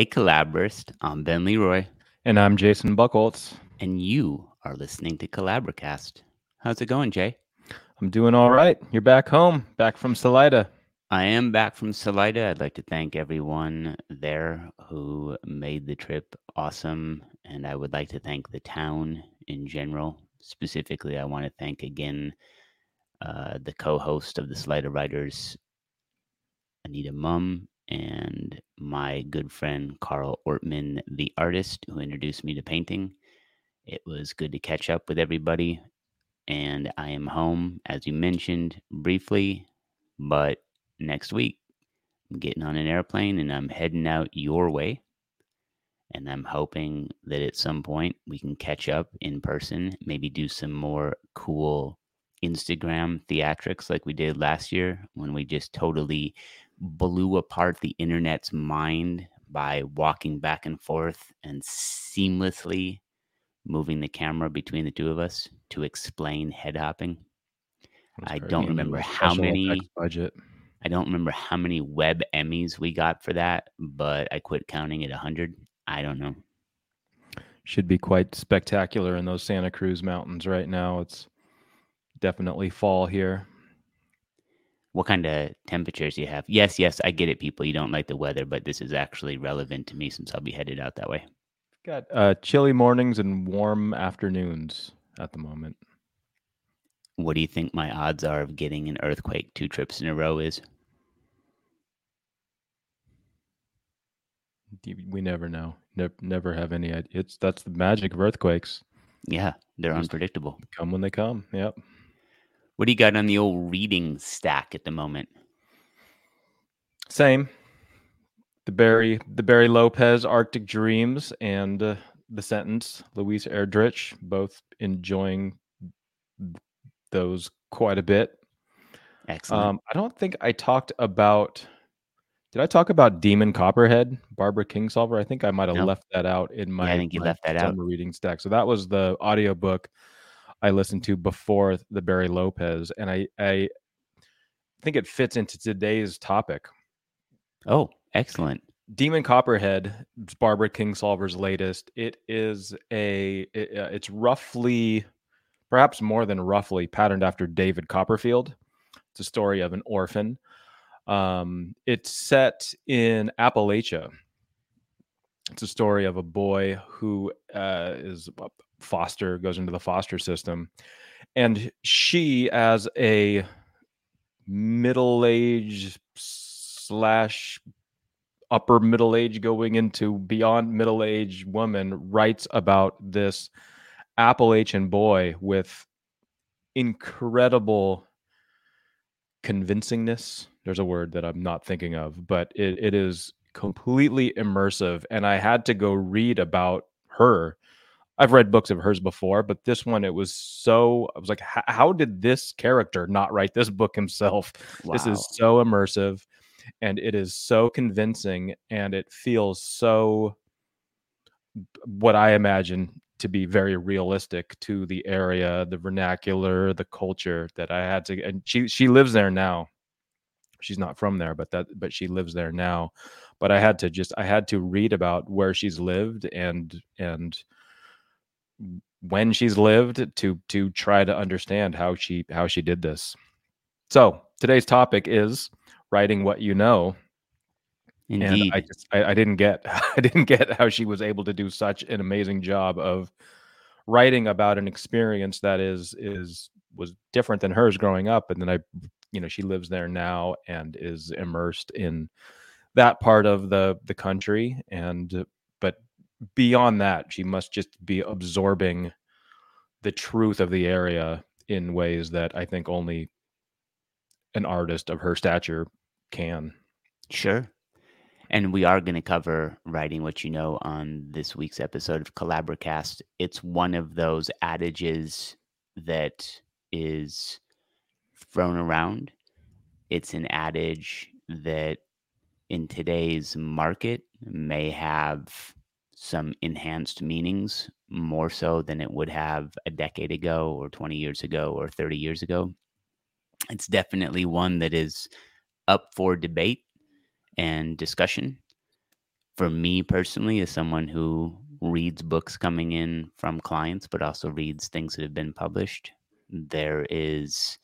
Hey, Collaborist. I'm Ben LeRoy, And I'm Jason Buchholz. and you are listening to Collaborcast. How's it going, Jay? I'm doing all right. You're back home, back from Salida. I am back from Salida. I'd like to thank everyone there who made the trip awesome. And I would like to thank the town in general. Specifically, I want to thank again uh, the co host of the Salida Writers, Anita Mum, and my good friend Carl Ortman, the artist who introduced me to painting. It was good to catch up with everybody. And I am home, as you mentioned briefly, but next week I'm getting on an airplane and I'm heading out your way. And I'm hoping that at some point we can catch up in person, maybe do some more cool Instagram theatrics like we did last year when we just totally blew apart the internet's mind by walking back and forth and seamlessly moving the camera between the two of us to explain head hopping. I don't remember how many- budget. I don't remember how many web Emmys we got for that, but I quit counting at 100. I don't know. Should be quite spectacular in those Santa Cruz mountains right now. It's definitely fall here. What kind of temperatures you have? Yes, yes, I get it, people. You don't like the weather, but this is actually relevant to me since I'll be headed out that way. Got uh, chilly mornings and warm afternoons at the moment. What do you think my odds are of getting an earthquake two trips in a row is? We never know. Never, never have any idea. It's that's the magic of earthquakes. Yeah, they're Just- unpredictable. Come when they come. Yep. What do you got on the old reading stack at the moment? Same. The Barry, the Barry Lopez Arctic Dreams, and uh, the sentence Louise Erdrich, both enjoying those quite a bit. Excellent. Um, I don't think I talked about. Did I talk about Demon Copperhead, Barbara Kingsolver? I think I might have Nope. left that out in my. I think you left that out. reading stack. So that was the audiobook I listened to before the Barry Lopez, and I I think it fits into today's topic. oh, excellent. Demon Copperhead, it's Barbara Kingsolver's latest. It is a it, uh, it's roughly perhaps more than roughly patterned after David Copperfield. It's a story of an orphan. Um, it's set in Appalachia. It's a story of a boy who uh, is foster, goes into the foster system, and she, as a middle-aged slash upper middle age going into beyond middle age woman writes about this Appalachian boy with incredible convincingness. There's a word that I'm not thinking of, but it, it is completely immersive. And I had to go read about her. I've read books of hers before, but this one, it was so, I was like, how did this character not write this book himself? This is so immersive and it is so convincing and it feels so what I imagine to be very realistic to the area, the vernacular, the culture that I had to and she she lives there now. She's not from there, but that but she lives there now. But I had to just I had to read about where she's lived and and when she's lived to to try to understand how she how she did this. So, today's topic is writing what you know Indeed. and I just I, I didn't get I didn't get how she was able to do such an amazing job of writing about an experience that is is was different than hers growing up and then I you know she lives there now and is immersed in that part of the the country and beyond that she must just be absorbing the truth of the area in ways that I think only an artist of her stature can Sure. And we are going to cover writing what you know on this week's episode of Collaborcast. It's one of those adages that is thrown around. It's an adage that in today's market may have some enhanced meanings more so than it would have a decade ago or 20 years ago or 30 years ago. It's definitely one that is up for debate and discussion for me personally, as someone who reads books coming in from clients, but also reads things that have been published, there is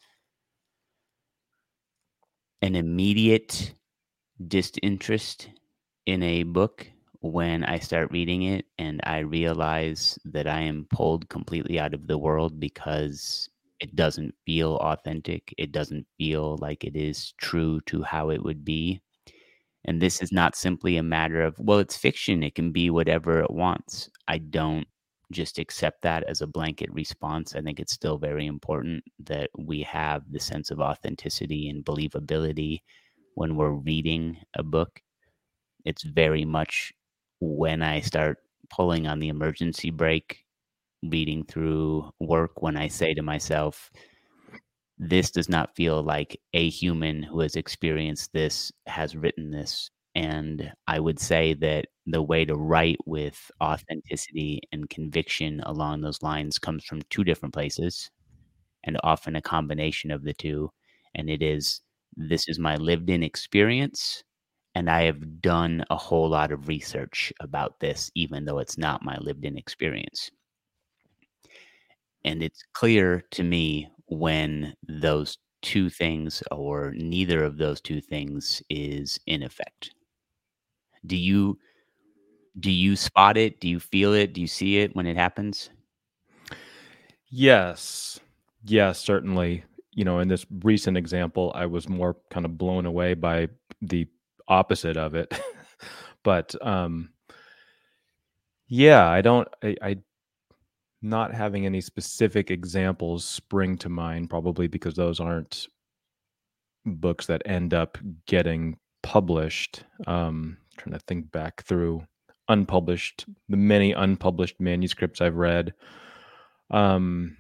an immediate disinterest in a book when I start reading it and I realize that I am pulled completely out of the world because it doesn't feel authentic. It doesn't feel like it is true to how it would be. And this is not simply a matter of, well, it's fiction. It can be whatever it wants. I don't just accept that as a blanket response. I think it's still very important that we have the sense of authenticity and believability when we're reading a book. It's very much when I start pulling on the emergency brake, reading through work, when I say to myself, this does not feel like a human who has experienced this has written this. And I would say that the way to write with authenticity and conviction along those lines comes from two different places and often a combination of the two. And it is this is my lived in experience. And I have done a whole lot of research about this, even though it's not my lived in experience. And it's clear to me when those two things or neither of those two things is in effect. Do you do you spot it? Do you feel it? Do you see it when it happens? Yes. Yes, certainly. You know, in this recent example, I was more kind of blown away by the opposite of it. but um yeah, I don't I, I not having any specific examples spring to mind, probably because those aren't books that end up getting published. Um, trying to think back through unpublished, the many unpublished manuscripts I've read. Um,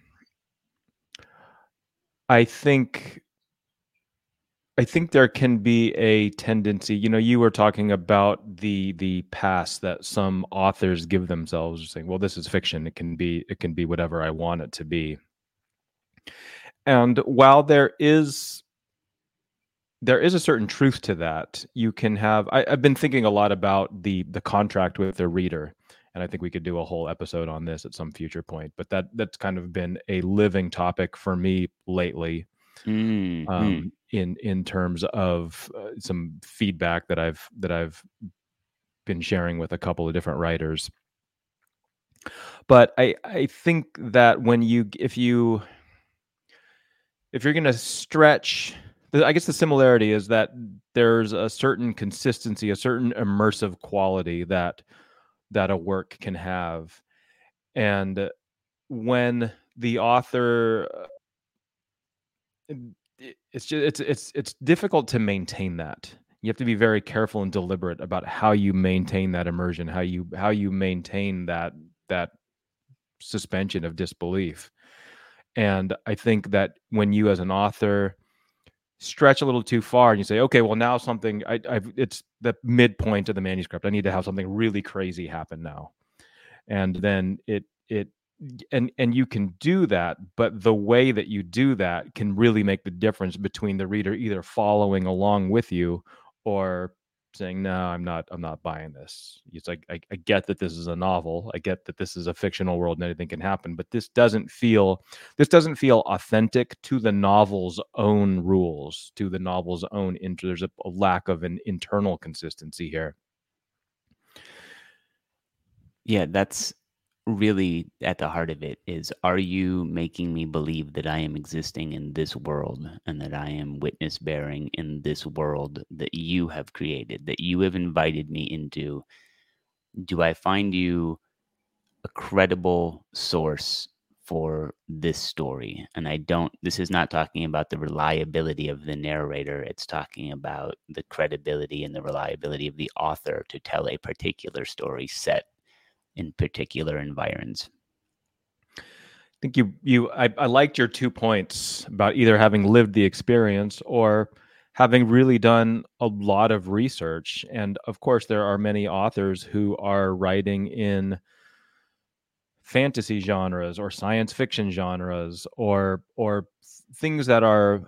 I think I think there can be a tendency, you know, you were talking about the the pass that some authors give themselves saying, well, this is fiction. It can be it can be whatever I want it to be. And while there is there is a certain truth to that, you can have I, I've been thinking a lot about the the contract with the reader. And I think we could do a whole episode on this at some future point. But that that's kind of been a living topic for me lately. Mm-hmm. Um, in in terms of uh, some feedback that I've that I've been sharing with a couple of different writers. But I I think that when you if you if you're going to stretch I guess the similarity is that there's a certain consistency, a certain immersive quality that that a work can have. And when the author uh, it's just it's it's it's difficult to maintain that. You have to be very careful and deliberate about how you maintain that immersion, how you how you maintain that that suspension of disbelief. And I think that when you as an author stretch a little too far and you say, okay, well now something I I've it's the midpoint of the manuscript. I need to have something really crazy happen now. And then it it and and you can do that but the way that you do that can really make the difference between the reader either following along with you or saying no i'm not i'm not buying this. It's like I, I, get that this is a novel. I get that this is a fictional world and anything can happen but this doesn't feel this doesn't feel authentic to the novel's own rules to the novel's own inter there's a, a lack of an internal consistency here. Yeah that's really at the heart of it is are you making me believe that I am existing in this world and that I am witness bearing in this world that you have created, that you have invited me into? Do I find you a credible source for this story? And I don't, this is not talking about the reliability of the narrator, it's talking about the credibility and the reliability of the author to tell a particular story set in particular environs. I think you you I, I liked your two points about either having lived the experience or having really done a lot of research. And of course, there are many authors who are writing in fantasy genres or science fiction genres or or things that are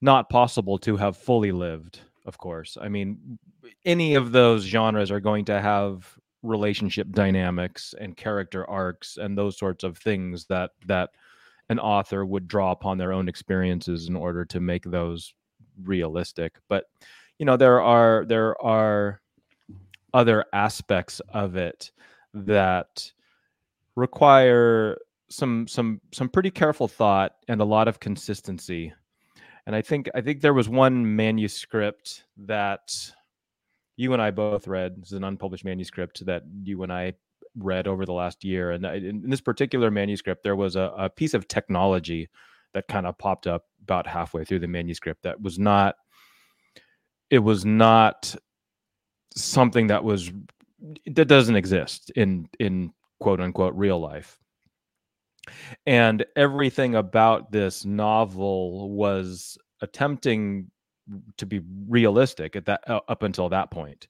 not possible to have fully lived of course. I mean, any of those genres are going to have relationship dynamics and character arcs and those sorts of things that that an author would draw upon their own experiences in order to make those realistic. But you know there are there are other aspects of it that require some some some pretty careful thought and a lot of consistency. And i think i think there was one manuscript that you and i both read this is an unpublished manuscript that you and i read over the last year and in this particular manuscript there was a, a piece of technology that kind of popped up about halfway through the manuscript that was not it was not something that was that doesn't exist in in quote unquote real life. And everything about this novel was attempting to be realistic at that uh, up until that point.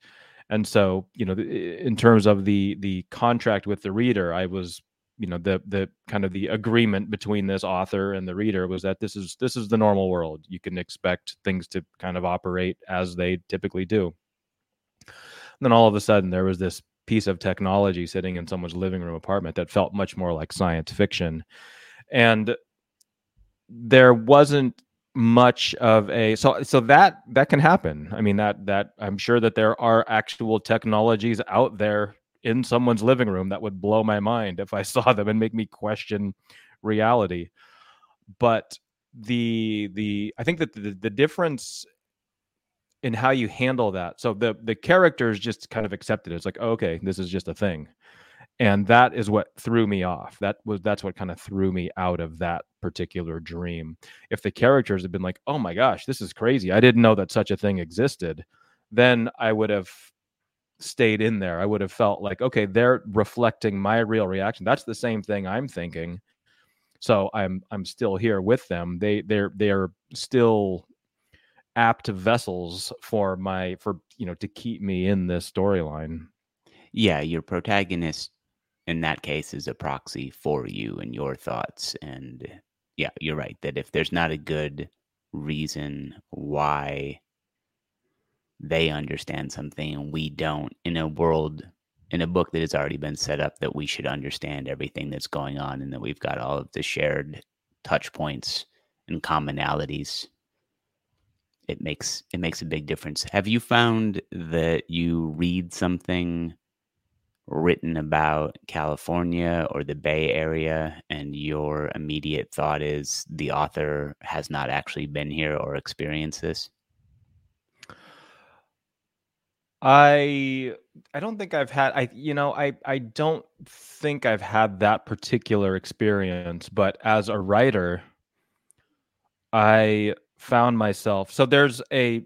And so you know in terms of the the contract with the reader i was you know the the kind of the agreement between this author and the reader was that this is this is the normal world. You can expect things to kind of operate as they typically do. And then all of a sudden there was this piece of technology sitting in someone's living room apartment that felt much more like science fiction. And there wasn't much of a so so that that can happen i mean that that i'm sure that there are actual technologies out there in someone's living room that would blow my mind if I saw them and make me question reality. But the the I think that the, the difference in how you handle that. So the the characters just kind of accepted it. It's like, oh, okay, this is just a thing. And that is what threw me off. That was that's what kind of threw me out of that particular dream. If the characters had been like, "Oh my gosh, this is crazy. I didn't know that such a thing existed." Then I would have stayed in there, I would have felt like, okay, they're reflecting my real reaction. That's the same thing I'm thinking. So I'm I'm still here with them. They they're they're still apt vessels for my for you know to keep me in this storyline. Yeah, your protagonist in that case is a proxy for you and your thoughts. And yeah, you're right that if there's not a good reason why they understand something and we don't in a world in a book that has already been set up that we should understand everything that's going on and that we've got all of the shared touch points and commonalities it makes it makes a big difference have you found that you read something written about california or the bay area and your immediate thought is the author has not actually been here or experienced this? I I don't think I've had I you know I I don't think I've had that particular experience, but as a writer, I found myself so there's a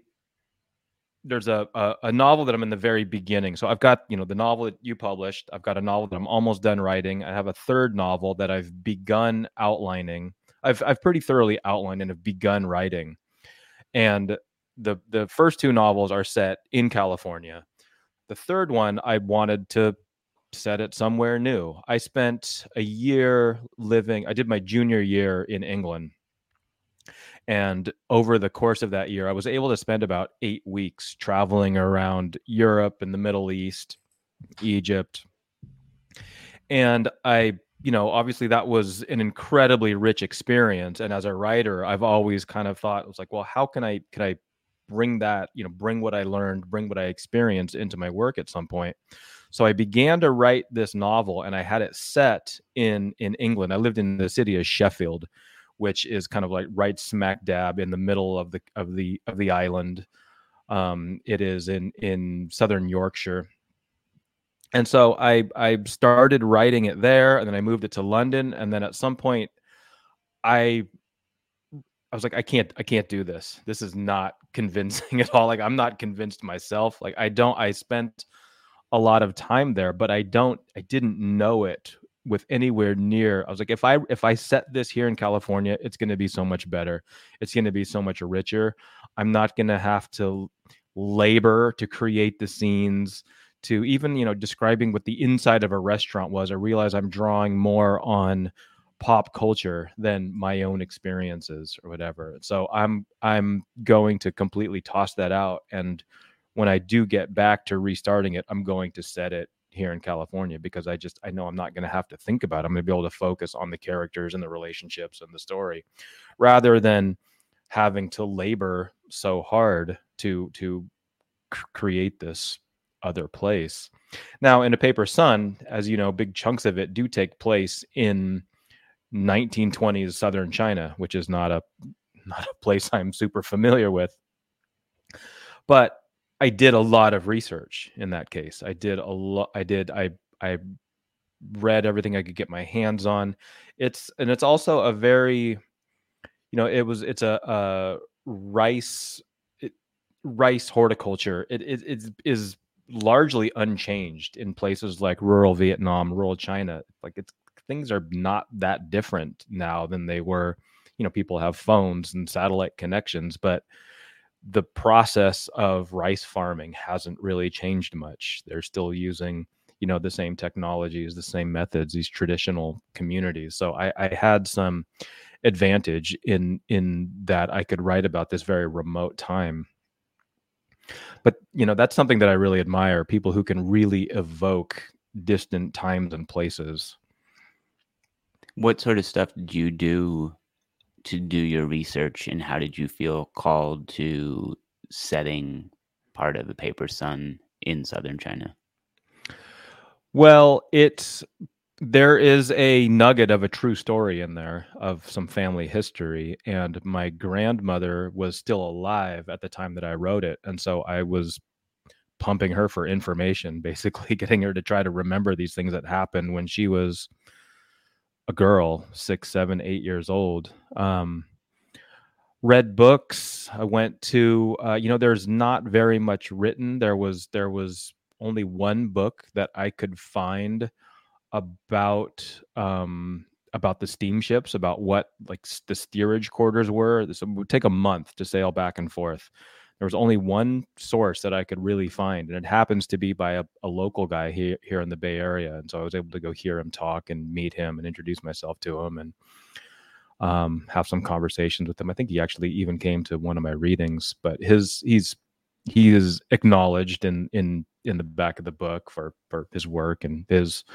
there's a, a, a novel that I'm in the very beginning. So I've got you know the novel that you published. I've got a novel that I'm almost done writing. I have a third novel that I've begun outlining. I've I've pretty thoroughly outlined and have begun writing, and the the first two novels are set in California. The third one I wanted to set it somewhere new. I spent a year living. I did my junior year in England. And over the course of that year, I was able to spend about eight weeks traveling around Europe and the Middle East, Egypt. And I, you know, obviously that was an incredibly rich experience. And as a writer, I've always kind of thought, it was like, well, how can I, can I bring that, you know, bring what I learned, bring what I experienced into my work at some point. So I began to write this novel and I had it set in in England. I lived in the city of Sheffield, which is kind of like right smack dab in the middle of the of the of the island. Um, it is in in southern Yorkshire. And so I I started writing it there and then I moved it to London and then at some point I I was like, I can't, I can't do this. This is not convincing at all. Like, I'm not convinced myself. Like, I don't, I spent a lot of time there, but I don't, I didn't know it with anywhere near. I was like, if I, if I set this here in California, it's going to be so much better. It's going to be so much richer. I'm not going to have to labor to create the scenes to even, you know, describing what the inside of a restaurant was. I realize I'm drawing more on pop culture than my own experiences or whatever. So I'm I'm going to completely toss that out and when I do get back to restarting it, I'm going to set it here in California because I just I know I'm not going to have to think about it. I'm going to be able to focus on the characters and the relationships and the story rather than having to labor so hard to to create this other place. Now, in a paper sun, as you know, big chunks of it do take place in 1920s southern China, which is not a not a place I'm super familiar with. But I did a lot of research in that case. I did a lot. I did. I I read everything I could get my hands on. It's and it's also a very, you know, it was it's a, a rice it, rice horticulture. It, it it is largely unchanged in places like rural Vietnam, rural China. Like it's things are not that different now than they were. You know, people have phones and satellite connections, but the process of rice farming hasn't really changed much. They're still using, you know, the same technologies, the same methods, these traditional communities. So I, I had some advantage in in that I could write about this very remote time. But you know, that's something that I really admire, people who can really evoke distant times and places. What sort of stuff did you do to do your research and how did you feel called to setting part of the paper sun in southern china? Well it's there is a nugget of a true story in there of some family history and my grandmother was still alive at the time that i wrote it and so i was pumping her for information basically getting her to try to remember these things that happened when she was a girl, six, seven, eight years old. Um, read books. I went to, uh, you know, there's not very much written. There was there was only one book that I could find about um, about the steamships, about what like the steerage quarters were. It would take a month to sail back and forth there was only one source that I could really find, and it happens to be by a, a, local guy here here in the Bay Area. And so I was able to go hear him talk and meet him and introduce myself to him and um, have some conversations with him. I think he actually even came to one of my readings. But his he's he is acknowledged in in in the back of the book for for his work and his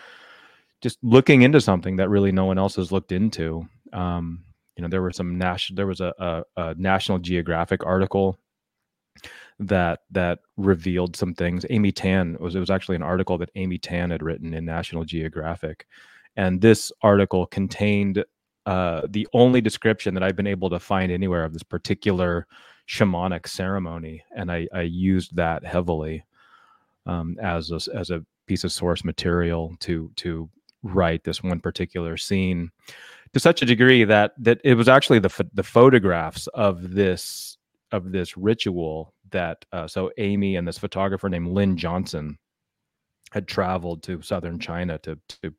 just looking into something that really no one else has looked into. Um, you know, there were some national there was a, a, a National Geographic article that that revealed some things. Amy Tan was it was actually an article that Amy Tan had written in National Geographic, and this article contained uh, the only description that I've been able to find anywhere of this particular shamanic ceremony, and I, I used that heavily um, as a, as a piece of source material to to write this one particular scene to such a degree that that it was actually the the photographs of this of this ritual that uh, so Amy and this photographer named Lynn Johnson had traveled to southern China to to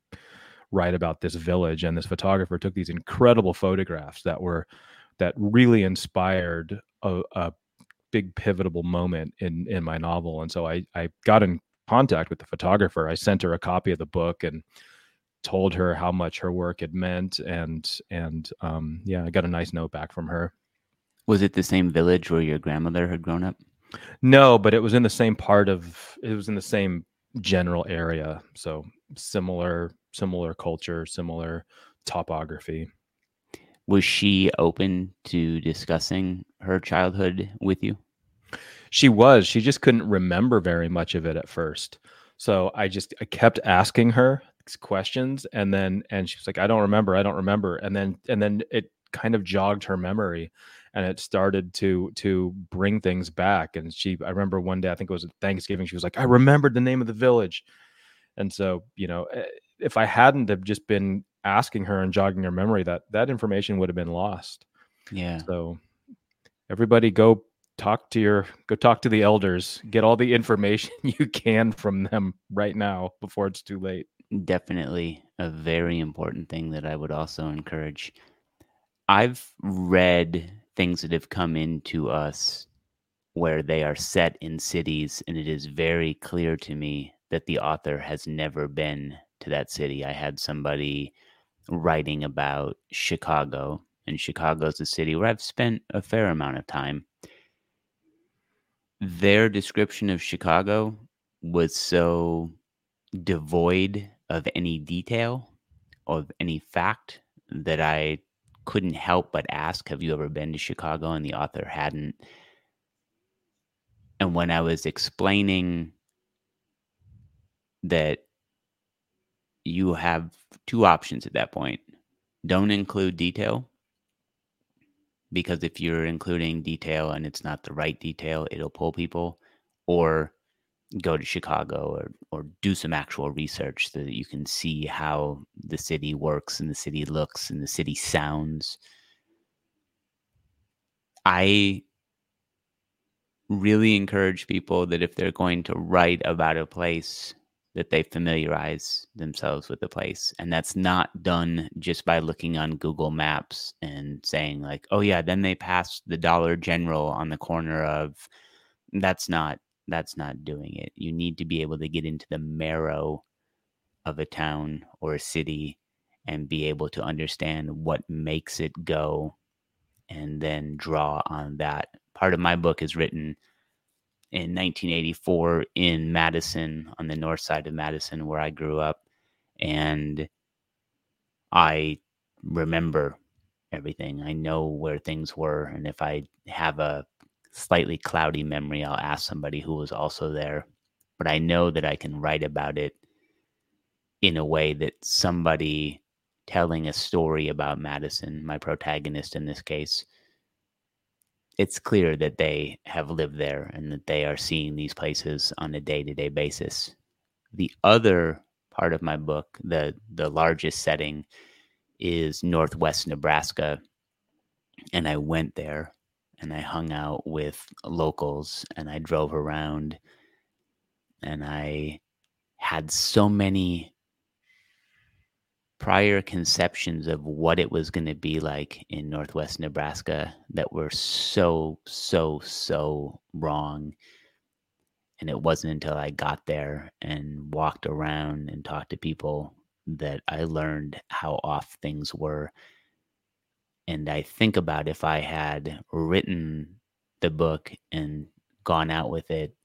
write about this village, and this photographer took these incredible photographs that were that really inspired a, a big pivotal moment in in my novel. And so I I got in contact with the photographer. I sent her a copy of the book and told her how much her work had meant and and um, yeah i got a nice note back from her was it the same village where your grandmother had grown up? No, but it was in the same part of it was in the same general area. So similar similar culture, similar topography. Was she open to discussing her childhood with you? She was. She just couldn't remember very much of it at first. So I just I kept asking her questions and then and she was like I don't remember, I don't remember. And then and then it kind of jogged her memory and it started to to bring things back and she i remember one day i think it was thanksgiving she was like i remembered the name of the village. And so you know eh, if i hadn't have just been asking her and jogging her memory that that information would have been lost. Yeah. So everybody go talk to your go talk to the elders. Get all the information you can from them right now before it's too late. Definitely a very important thing that i would also encourage. I've read things that have come into us where they are set in cities, and it is very clear to me that the author has never been to that city. I had somebody writing about Chicago, and Chicago is a city where I've spent a fair amount of time. Their description of Chicago was so devoid of any detail, of any fact, that I couldn't help but ask, Have you ever been to Chicago? And the author hadn't. And when I was explaining that you have two options at that point don't include detail, because if you're including detail and it's not the right detail, it'll pull people, or go to Chicago or or do some actual research so that you can see how the city works and the city looks and the city sounds. I really encourage people that if they're going to write about a place that they familiarize themselves with the place and that's not done just by looking on Google Maps and saying like oh yeah then they passed the Dollar General on the corner of that's not that's not doing it. You need to be able to get into the marrow of a town or a city and be able to understand what makes it go and then draw on that. Part of my book is written in 1984 in Madison on the north side of Madison where I grew up and I remember everything. I know where things were and if I have a slightly cloudy memory, I'll ask somebody who was also there. But I know that I can write about it in a way that somebody telling a story about Madison, my protagonist in this case, it's clear that they have lived there and that they are seeing these places on a day to day basis. The other part of my book, the the largest setting, is Northwest Nebraska, and I went there and I hung out with locals and I drove around and I had so many prior conceptions of what it was going to be like in northwest Nebraska that were so so so wrong. And it wasn't until I got there and walked around and talked to people that I learned how off things were and I think about if I had written the book and gone out with it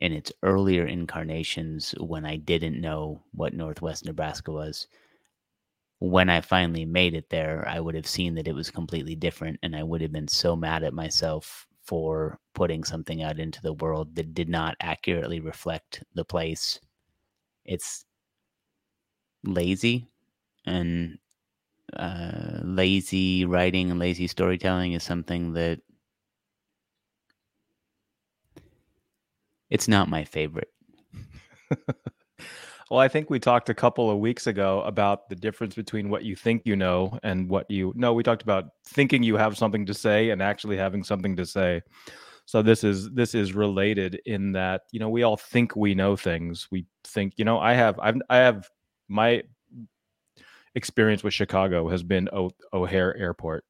in its earlier incarnations when I didn't know what Northwest Nebraska was. When I finally made it there, I would have seen that it was completely different, and I would have been so mad at myself for putting something out into the world that did not accurately reflect the place. It's lazy and uh, lazy writing and lazy storytelling is something that it's not my favorite. well, I think we talked a couple of weeks ago about the difference between what you think you know and what you know. We talked about thinking you have something to say and actually having something to say. So this is this is related in that you know we all think we know things. We think you know I have I've I have my experience with Chicago has been o- O'Hare Airport.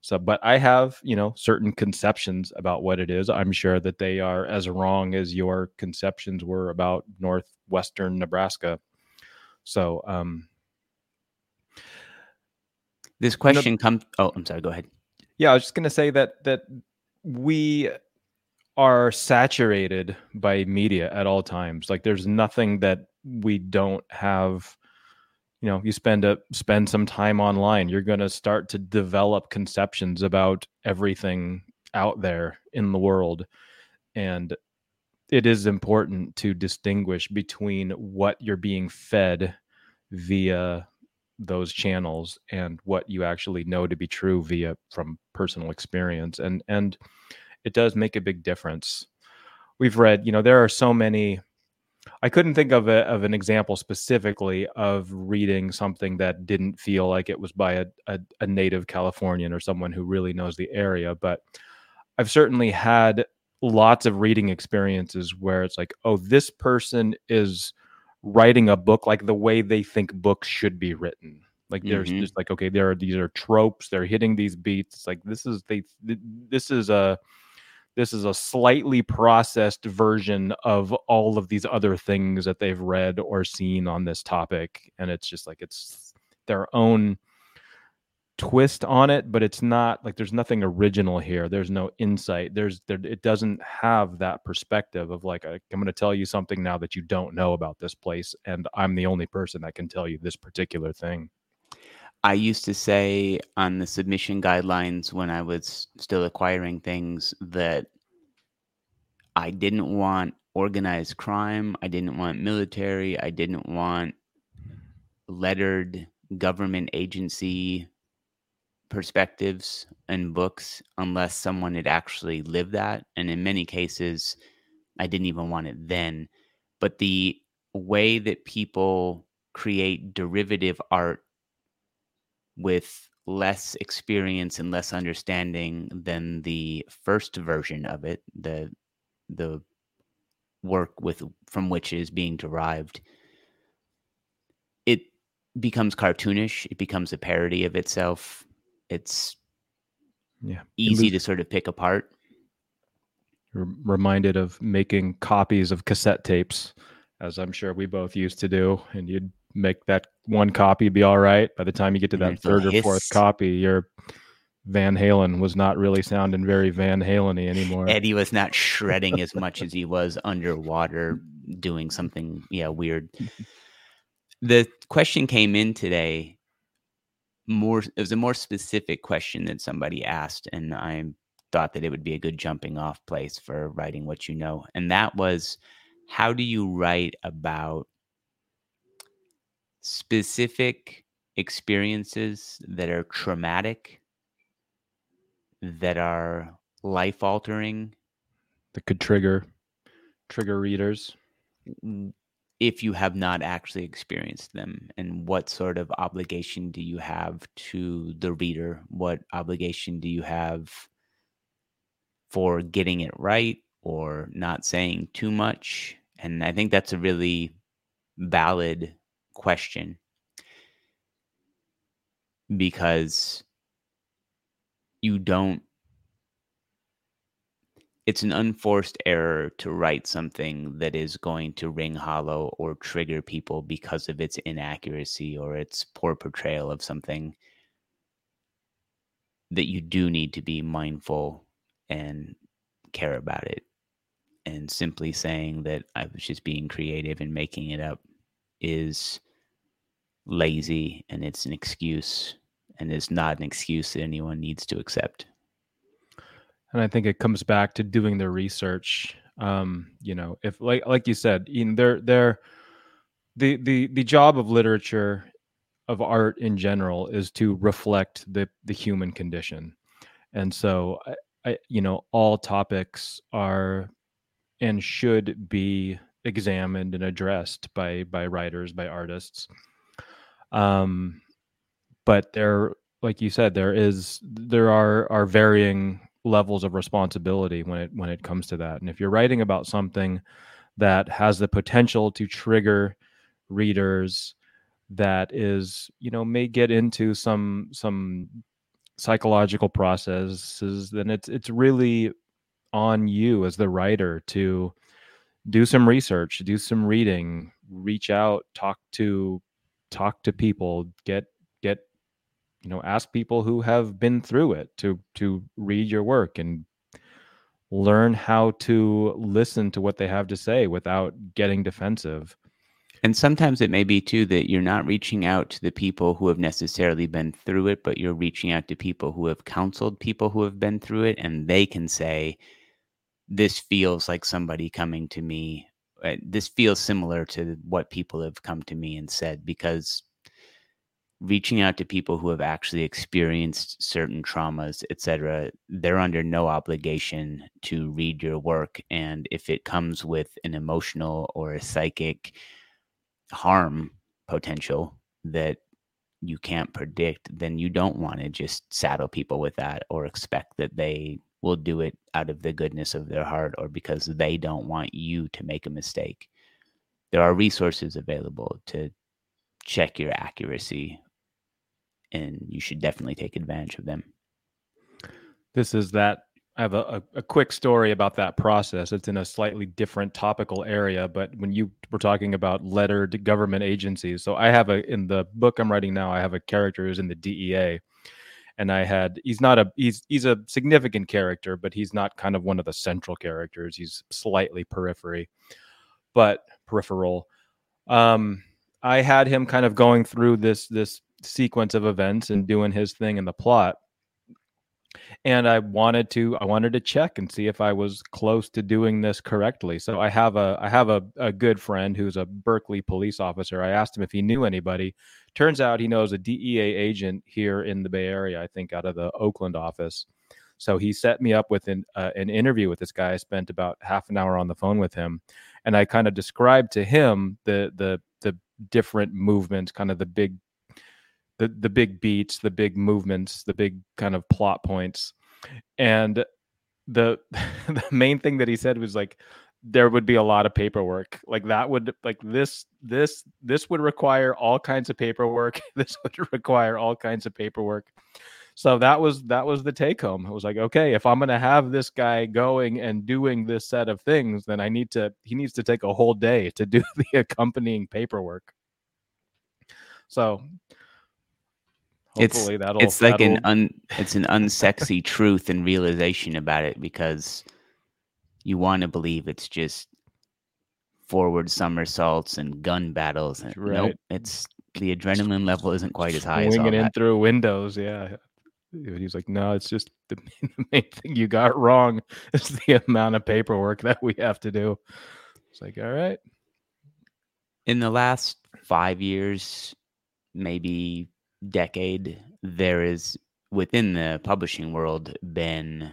So, but I have, you know, certain conceptions about what it is. I'm sure that they are as wrong as your conceptions were about northwestern Nebraska. So, um, this question comes. Oh, I'm sorry. Go ahead. Yeah, I was just going to say that that we are saturated by media at all times. Like, there's nothing that we don't have you know you spend a spend some time online you're going to start to develop conceptions about everything out there in the world. And it is important to distinguish between what you're being fed via those channels and what you actually know to be true via from personal experience. And and it does make a big difference. We've read you know there are so many I couldn't think of a, of an example specifically of reading something that didn't feel like it was by a, a, a native Californian or someone who really knows the area. But I've certainly had lots of reading experiences where it's like, oh, this person is writing a book like the way they think books should be written. Like there's mm-hmm. just like, okay, there are these are tropes, they're hitting these beats. It's like this is they this is a this is a slightly processed version of all of these other things that they've read or seen on this topic and it's just like it's their own twist on it but it's not like there's nothing original here. There's no insight. There's there it doesn't have that perspective of like i'm going to tell you something now that you don't know about this place and i'm the only person that can tell you this particular thing I used to say on the submission guidelines when I was still acquiring things that I didn't want organized crime. I didn't want military. I didn't want lettered government agency perspectives and books unless someone had actually lived that. And in many cases, I didn't even want it then. But the way that people create derivative art with less experience and less understanding than the first version of it, the the work with from which is being derived, it becomes cartoonish. It becomes a parody of itself. It's yeah easy to sort of pick apart. You're reminded of making copies of cassette tapes, as I'm sure we both used to do, and you'd make that one copy be all right. By the time you get to that third or fourth copy, your Van Halen was not really sounding very Van Halen anymore. Eddie was not shredding as much as he was underwater doing something, yeah, weird. The question came in today more it was a more specific question that somebody asked and I thought that it would be a good jumping off place for writing what you know. And that was how do you write about specific experiences that are traumatic, that are life altering, that could trigger trigger readers? If you have not actually experienced them and what sort of obligation do you have to the reader? What obligation do you have for getting it right or not saying too much? And i think that's a really valid question because you don't it's an unforced error to write something that is going to ring hollow or trigger people because of its inaccuracy or its poor portrayal of something that you do need to be mindful and care about it. And simply saying that i was just being creative and making it up is lazy and it's an excuse and it's not an excuse that anyone needs to accept. And I think it comes back to doing the research. Um, you know, if like like you said, you know, they're they're the the the job of literature of art in general is to reflect the the human condition. And so I, I you know, all topics are and should be examined and addressed by by writers, by artists. Um, but there, like you said, there is there are are varying levels of responsibility when it when it comes to that. And if you're writing about something that has the potential to trigger readers that is you know may get into some some psychological processes then it's it's really on you as the writer to do some research, do some reading, reach out, talk to talk to people, get get you know, ask people who have been through it to to read your work and learn how to listen to what they have to say without getting defensive. And sometimes it may be too that you're not reaching out to the people who have necessarily been through it, but you're reaching out to people who have counseled people who have been through it, and they can say, this feels like somebody coming to me. Uh, this feels similar to what people have come to me and said because reaching out to people who have actually experienced certain traumas, etc., they're under no obligation to read your work. And if it comes with an emotional or a psychic harm potential that you can't predict, then you don't want to just saddle people with that or expect that they will do it out of the goodness of their heart or because they don't want you to make a mistake. There are resources available to check your accuracy, and you should definitely take advantage of them. This is that I have a, a, quick story about that process. It's in a slightly different topical area, but when you were talking about lettered government agencies, so I have a in the book I'm writing now, I have a character who's in the DEA, and I had he's not a he's he's a significant character, but he's not kind of one of the central characters. He's slightly periphery, but peripheral. Um, I had him kind of going through this this sequence of events and doing his thing in the plot and I wanted to I wanted to check and see if I was close to doing this correctly. So I have a I have a, a good friend who's a Berkeley police officer. I asked him if he knew anybody. Turns out he knows a DEA agent here in the Bay Area, I think out of the Oakland office. So he set me up with an uh, an interview with this guy. I spent about half an hour on the phone with him, and I kind of described to him the the the different movements, kind of the big the the big beats, the big movements, the big kind of plot points. And the the main thing that he said was like there would be a lot of paperwork. Like that would like this this this would require all kinds of paperwork. this would require all kinds of paperwork. So that was that was the take home. It was like, okay, if I'm going to have this guy going and doing this set of things, then I need to he needs to take a whole day to do the accompanying paperwork. So Hopefully it's, that'll it's like that'll... an un it's an unsexy truth and realization about it because you want to believe it's just forward somersaults and gun battles and right. nope it's the adrenaline level isn't quite as high as swinging in that. through windows yeah he's like no it's just the, the main thing you got wrong is the amount of paperwork that we have to do it's like all right in the last five years maybe decade, there is within the publishing world been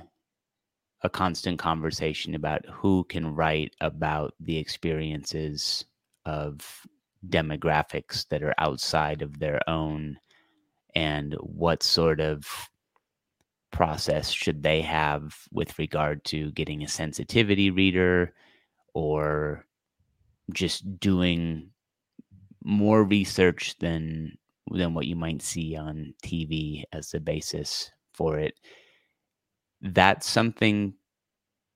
a constant conversation about who can write about the experiences of demographics that are outside of their own and what sort of process should they have with regard to getting a sensitivity reader or just doing more research than than what you might see on TV as the basis for it. That's something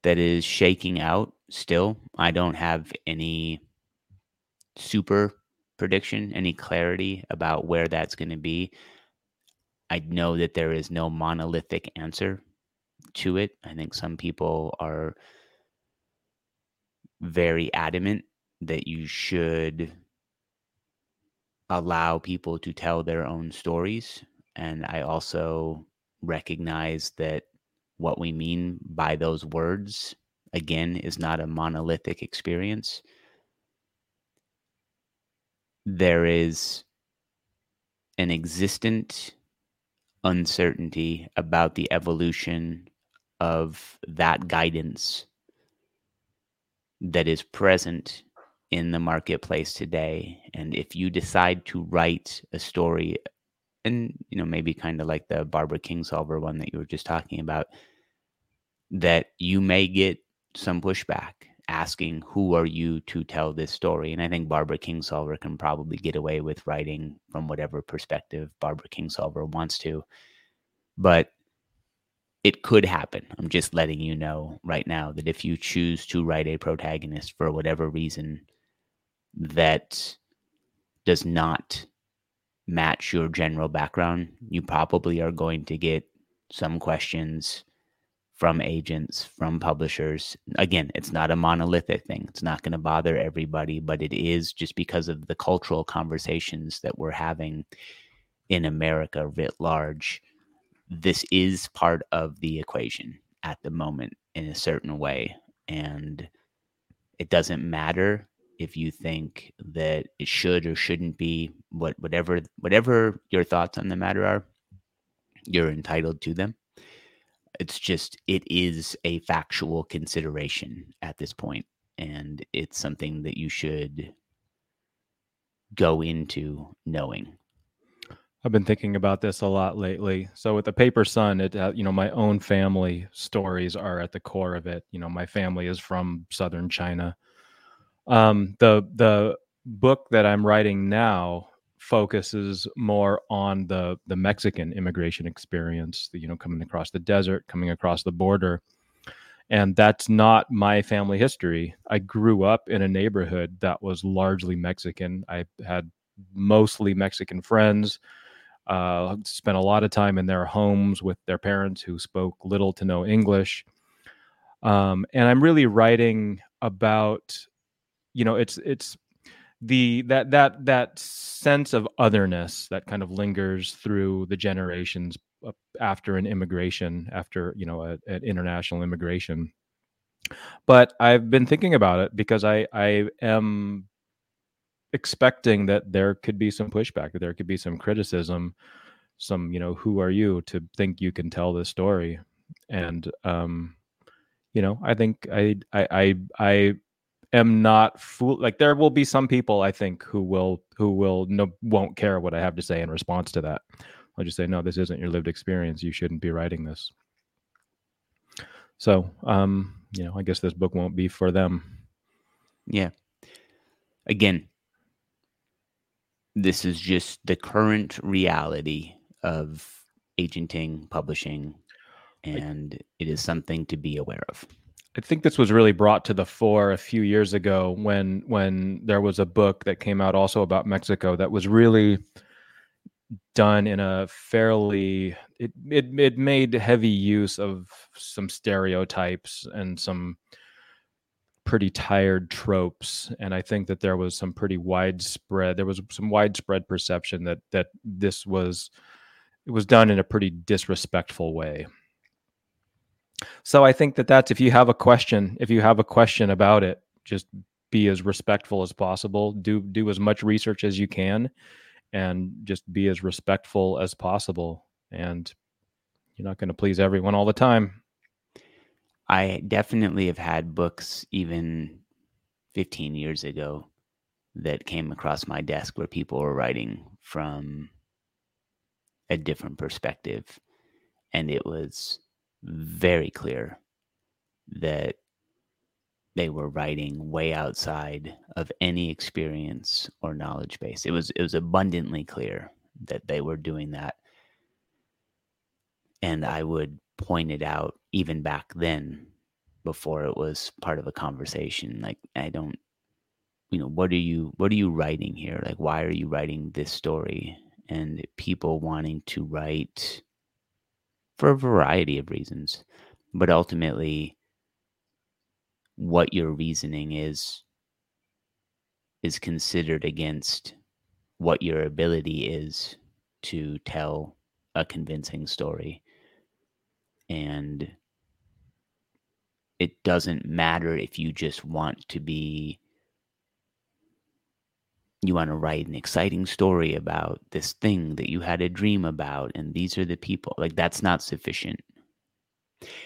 that is shaking out still. I don't have any super prediction, any clarity about where that's going to be. I know that there is no monolithic answer to it. I think some people are very adamant that you should allow people to tell their own stories. And I also recognize that what we mean by those words, again, is not a monolithic experience. There is an existent uncertainty about the evolution of that guidance that is present in the marketplace today and if you decide to write a story and you know maybe kind of like the barbara kingsolver one that you were just talking about that you may get some pushback asking who are you to tell this story and i think barbara kingsolver can probably get away with writing from whatever perspective barbara kingsolver wants to but it could happen. I'm just letting you know right now that if you choose to write a protagonist for whatever reason, that does not match your general background, you probably are going to get some questions from agents, from publishers. Again, it's not a monolithic thing. It's not going to bother everybody, but it is just because of the cultural conversations that we're having in America writ large. This is part of the equation at the moment in a certain way. And it doesn't matter if you think that it should or shouldn't be what whatever whatever your thoughts on the matter are you're entitled to them it's just it is a factual consideration at this point and it's something that you should go into knowing I've been thinking about this a lot lately. So with the Paper Son, it uh, you know my own family stories are at the core of it. You know, my family is from southern China. Um, the the book that I'm writing now focuses more on the the Mexican immigration experience. You know, coming across the desert, coming across the border, And that's not my family history. I grew up in a neighborhood that was largely Mexican. I had mostly Mexican friends. Uh, spent a lot of time in their homes with their parents who spoke little to no English. Um, and I'm really writing about, you know, it's it's the that that that sense of otherness that kind of lingers through the generations after an immigration, after you know an international immigration. But I've been thinking about it because I I am expecting that there could be some pushback, that there could be some criticism, some you know who are you to think you can tell this story, and um, you know I think I I I, I am not fool like there will be some people I think who will who will no won't care what I have to say in response to that. I'll just say no, this isn't your lived experience. You shouldn't be writing this. So, um, you know, I guess this book won't be for them. Yeah. Again, this is just the current reality of agenting, publishing, and it is something to be aware of. I think this was really brought to the fore a few years ago when when there was a book that came out also about Mexico that was really done in a fairly it it it made heavy use of some stereotypes and some pretty tired tropes. And i think that there was some pretty widespread there was some widespread perception that that this was it was done in a pretty disrespectful way so I think that that's if you have a question, if you have a question about it, just be as respectful as possible. Do do as much research as you can, and just be as respectful as possible. And you're not going to please everyone all the time. I definitely have had books even 15 years ago that came across my desk where people were writing from a different perspective. And it was very clear that they were writing way outside of any experience or knowledge base. It was it was abundantly clear that they were doing that. And I would point it out even back then before it was part of a conversation. Like I don't you know, what are you what are you writing here? Like why are you writing this story? And people wanting to write for a variety of reasons. But ultimately, what your reasoning is is considered against what your ability is to tell a convincing story. And it doesn't matter if you just want to be you want to write an exciting story about this thing that you had a dream about and these are the people like that's not sufficient.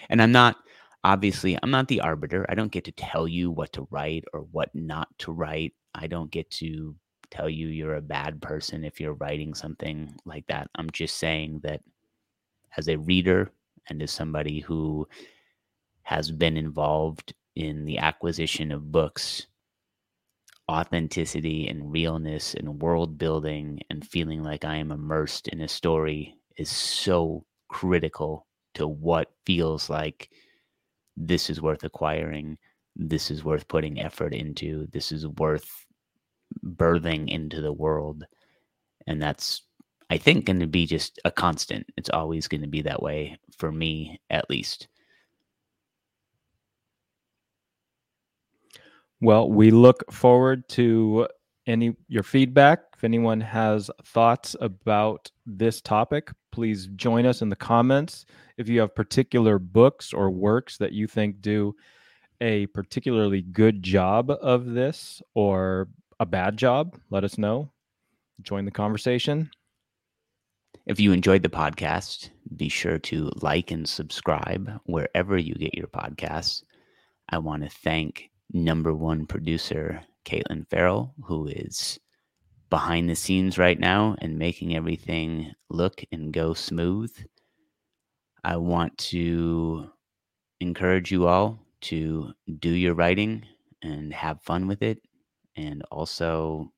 And i'm not obviously i'm not the arbiter. I don't get to tell you what to write or what not to write. I don't get to tell you you're a bad person if you're writing something like that. I'm just saying that as a reader and as somebody who has been involved in the acquisition of books authenticity and realness and world building and feeling like I am immersed in a story is so critical to what feels like this is worth acquiring, this is worth putting effort into, this is worth birthing into the world. And that's, I think, going to be just a constant. It's always going to be that way for me, at least. Well, we look forward to any your feedback. If anyone has thoughts about this topic, please join us in the comments. If you have particular books or works that you think do a particularly good job of this or a bad job, let us know. Join the conversation. If you enjoyed the podcast, be sure to like and subscribe wherever you get your podcasts. I want to thank number one producer, Katelyn Ferral, who is behind the scenes right now and making everything look and go smooth. I want to encourage you all to do your writing and have fun with it, and also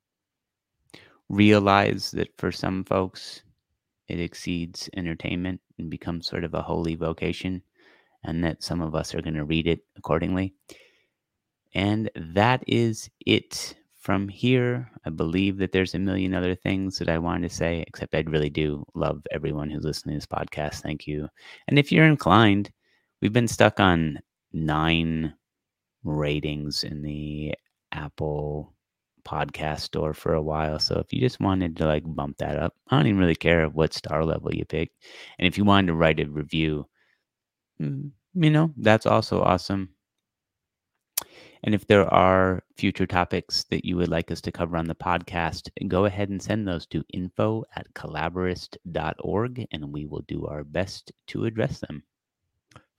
realize that for some folks, it exceeds entertainment and becomes sort of a holy vocation. and that some of us are going to read it accordingly. And that is it from here. I believe that there's a million other things that I wanted to say, except I really do love everyone who's listening to this podcast. Thank you. And if you're inclined, we've been stuck on nine ratings in the Apple podcast store for a while. So if you just wanted to like bump that up, I don't even really care what star level you pick. And if you wanted to write a review, mm, you know, that's also awesome. And if there are future topics that you would like us to cover on the podcast, go ahead and send those to info at collaborist.org and we will do our best to address them.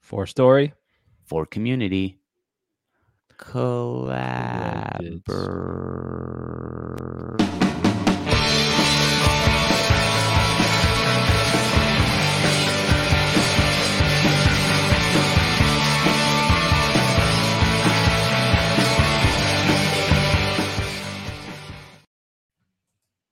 For story, for community, collabor.